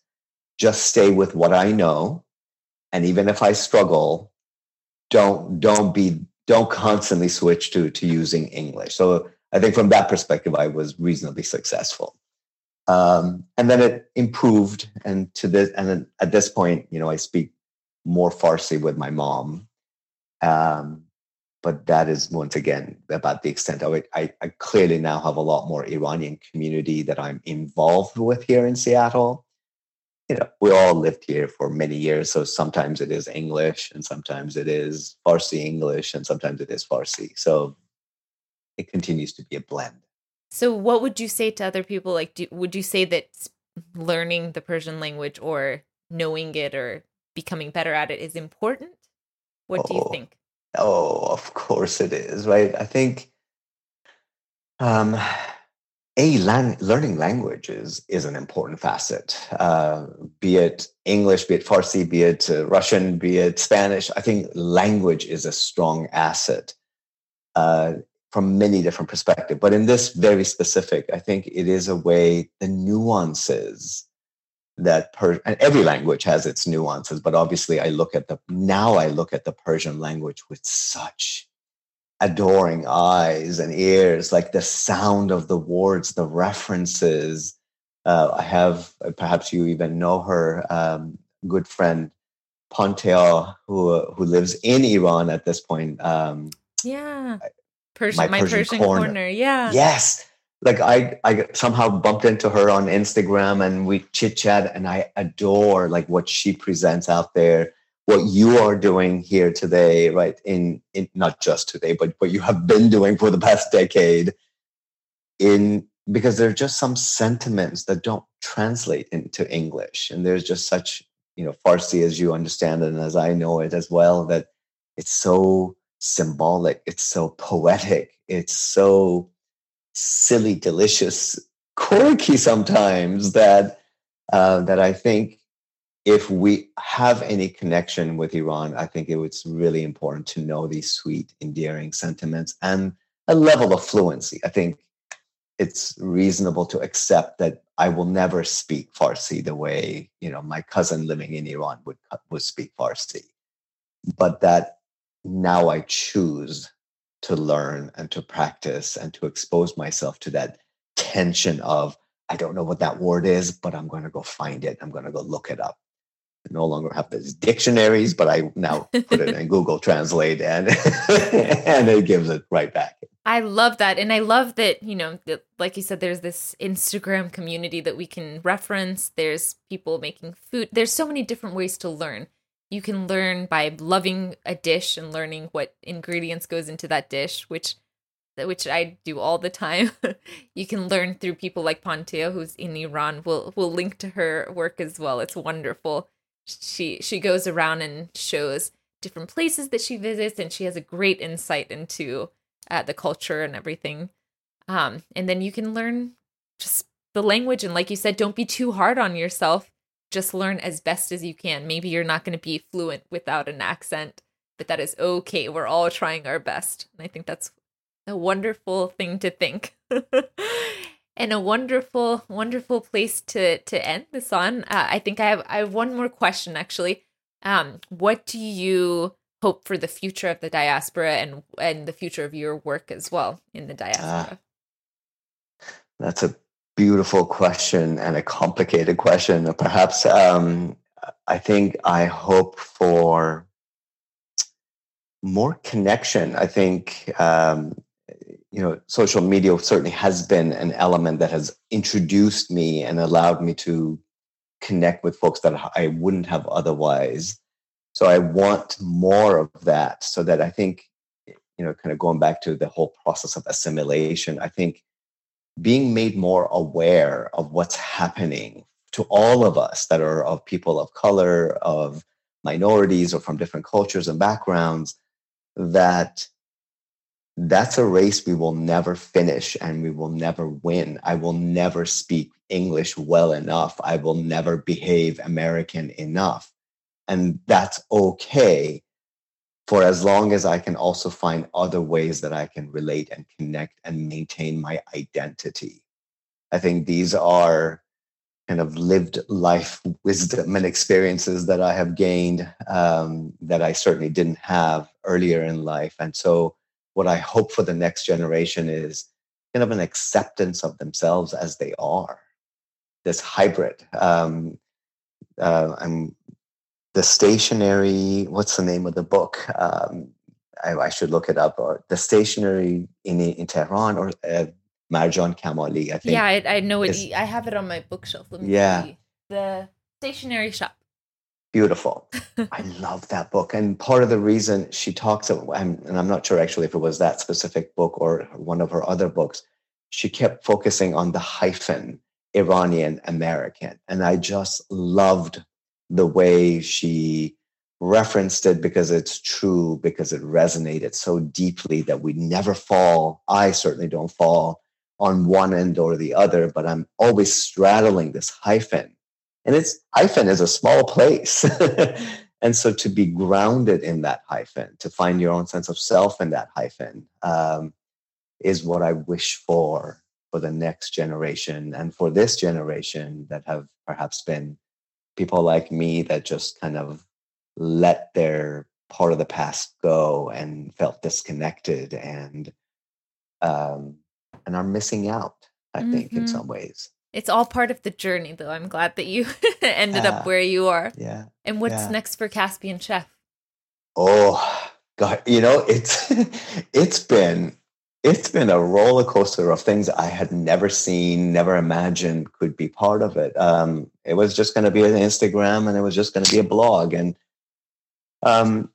Just stay with what I know. And even if I struggle, don't don't be don't constantly switch to to using English. So I think from that perspective, I was reasonably successful. Um, and then it improved, and to this, and then at this point, you know, I speak more Farsi with my mom. Um, but that is once again about the extent of it. I, I clearly now have a lot more Iranian community that I'm involved with here in Seattle. You know, we all lived here for many years, so sometimes it is English, and sometimes it is Farsi English, and sometimes it is Farsi. So it continues to be a blend. So what would you say to other people? Like, do, would you say that learning the Persian language or knowing it or becoming better at it is important? What do you Oh. think? Oh, of course it is, right? I think um, a lang- learning languages is an important facet, uh, be it English, be it Farsi, be it uh, Russian, be it Spanish. I think language is a strong asset uh, from many different perspectives. But in this very specific, I think it is a way the nuances that per and every language has its nuances but obviously i look at the now i look at the persian language with such adoring eyes and ears like the sound of the words the references uh, i have perhaps you even know her um, good friend Pantea, who who lives in iran at this point um, Yeah. Persian, my my, Persian Persian, corner. corner. Yeah. Yes. Like I, I somehow bumped into her on Instagram and we chit chat and I adore like what she presents out there, what you are doing here today, right? In, in not just today, but what you have been doing for the past decade in because there are just some sentiments that don't translate into English. And there's just such, you know, Farsi as you understand it and as I know it as well, that it's so symbolic, it's so poetic, it's so silly, delicious, quirky sometimes that uh, that I think if we have any connection with Iran, I think it was really important to know these sweet, endearing sentiments and a level of fluency. I think it's reasonable to accept that I will never speak Farsi the way you know my cousin living in Iran would would speak Farsi, but that now I choose to learn and to practice and to expose myself to that tension of I don't know what that word is, but I'm going to go find it. I'm going to go look it up. I no longer have those dictionaries, but I now put it in Google Translate and and it gives it right back. I love that. And I love that, you know, like you said, there's this Instagram community that we can reference. There's people making food. There's so many different ways to learn. You can learn by loving a dish and learning what ingredients goes into that dish, which which I do all the time. you can learn through people like Pantea, who's in Iran. We'll we'll link to her work as well. It's wonderful. She she goes around and shows different places that she visits, and she has a great insight into at the culture and everything. Um, and then you can learn just the language. And like you said, don't be too hard on yourself. Just learn as best as you can. Maybe you're not going to be fluent without an accent, but that is okay. We're all trying our best. And I think that's a wonderful thing to think. and a wonderful, wonderful place to to end this on. Uh, I think I have I have one more question actually. Um, what do you hope for the future of the diaspora and and the future of your work as well in the diaspora? Uh, that's a beautiful question and a complicated question. Perhaps um, I think I hope for more connection. I think um, you know social media certainly has been an element that has introduced me and allowed me to connect with folks that I wouldn't have otherwise. So I want more of that so that I think, you know, kind of going back to the whole process of assimilation, I think being made more aware of what's happening to all of us that are of people of color, of minorities, or from different cultures and backgrounds, that that's a race we will never finish and we will never win. I will never speak English well enough. I will never behave American enough. And that's okay for as long as I can also find other ways that I can relate and connect and maintain my identity. I think these are kind of lived life wisdom and experiences that I have gained um, that I certainly didn't have earlier in life. And so, what I hope for the next generation is kind of an acceptance of themselves as they are, this hybrid. Um, uh, I'm the stationery what's the name of the book? Um, I, I, should look it up or the stationery in in tehran or uh, marjan kamali i think yeah i, I know it i have it on my bookshelf. Yeah. see. the stationery shop. Beautiful. I love that book and part of the reason she talks about and i'm not sure actually if it was that specific book or one of her other books she kept focusing on the hyphen iranian american and i just loved the way she referenced it because it's true, because it resonated so deeply that we never fall. I certainly don't fall on one end or the other, but I'm always straddling this hyphen. And it's hyphen is a small place. and so to be grounded in that hyphen, to find your own sense of self in that hyphen, um, is what I wish for for the next generation and for this generation that have perhaps been people like me that just kind of let their part of the past go and felt disconnected and um and are missing out i mm-hmm. think in mm-hmm. some ways it's all part of the journey though i'm glad that you ended up where you are yeah and what's yeah. next for caspian chef oh god you know it's it's been it's been a roller coaster of things I had never seen, never imagined could be part of it. Um, it was just going to be an Instagram and it was just going to be a blog. And um,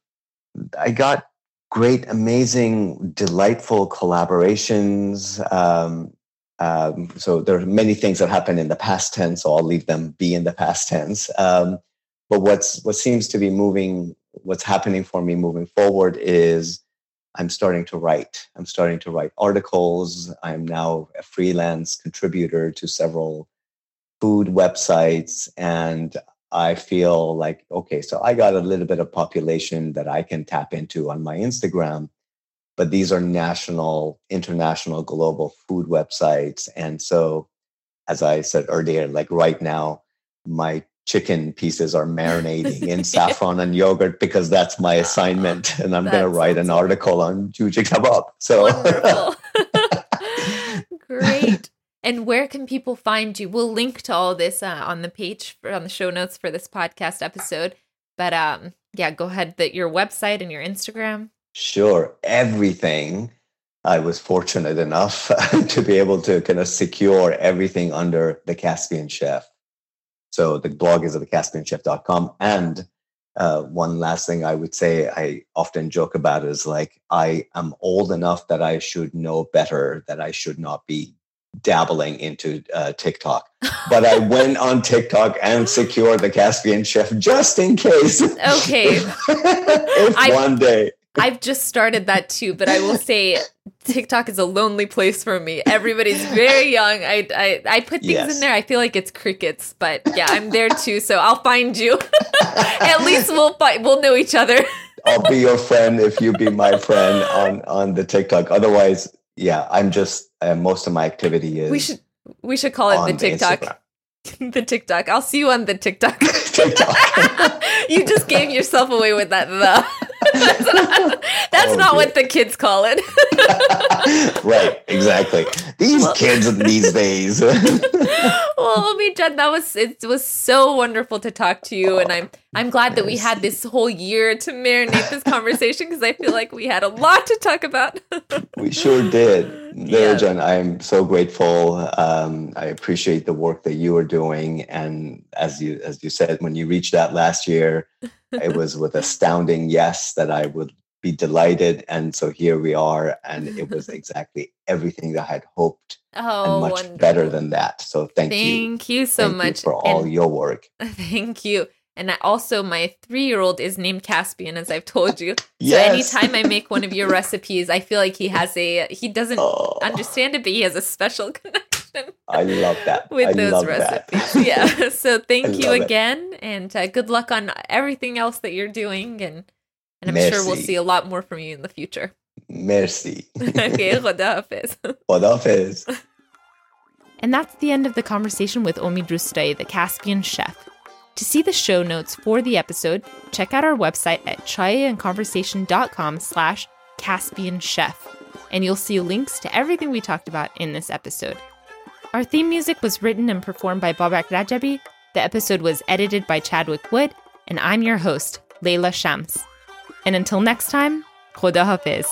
I got great, amazing, delightful collaborations. Um, Um, so there are many things that happened in the past tense, so I'll leave them be in the past tense. Um, but what's what seems to be moving, what's happening for me moving forward is I'm starting to write. I'm starting to write articles. I'm now a freelance contributor to several food websites, and I feel like okay, so I got a little bit of population that I can tap into on my Instagram but these are national, international, global food websites. And so, as I said earlier, like right now, my chicken pieces are marinating in saffron and yogurt because that's my assignment. And I'm going to write an article on Joojeh kebab. So, great. And where can people find you? We'll link to all this uh, on the page for, on the show notes for this podcast episode. But um, yeah, go ahead. That your website and your Instagram. Sure, everything. I was fortunate enough to be able to kind of secure everything under the Caspian Chef. So the blog is at thecaspianchef.com. And uh, one last thing I would say I often joke about is like, I am old enough that I should know better, that I should not be dabbling into uh, TikTok. But I went on TikTok and secured the Caspian Chef just in case. Okay. if I, one day. I've just started that too, but I will say TikTok is a lonely place for me. Everybody's very young. I I, I put things yes. in there. I feel like it's crickets, but yeah, I'm there too. So I'll find you. At least we'll find, we'll know each other. I'll be your friend if you be my friend on on the TikTok. Otherwise, yeah, I'm just uh, most of my activity is. We should we should call it the TikTok. The the TikTok. I'll see you on the TikTok. TikTok. you just gave yourself away with that the. That's not, that's oh, not what the kids call it. right, exactly. These well, kids these days. well, Mijan, that was it was so wonderful to talk to you, and I'm I'm glad that we had this whole year to marinate this conversation because I feel like we had a lot to talk about. we sure did. Nirajan, yeah. I'm so grateful. Um, I appreciate the work that you are doing, and as you as you said, when you reached that last year, it was with astounding yes that I would be delighted, and so here we are, and it was exactly everything that I had hoped, oh, and much wonderful. better than that. So thank, thank you, thank you so thank much you for all your work. Thank you. And I also, my three year old is named Caspian, as I've told you. yes. So, anytime I make one of your recipes, I feel like he has a, he doesn't oh. understand it, but he has a special connection. I love that. With I those recipes. yeah. So, thank you again. It. And uh, good luck on everything else that you're doing. And, and I'm Merci. sure we'll see a lot more from you in the future. Merci. okay. Khoda Hafiz. And that's the end of the conversation with Omid Roustaei, the Caspian chef. To see the show notes for the episode, check out our website at chaiandconversation.com slash Caspian Chef, and you'll see links to everything we talked about in this episode. Our theme music was written and performed by Babak Rajabi. The episode was edited by Chadwick Wood, and I'm your host, Leila Shams. And until next time, Khoda Hafiz.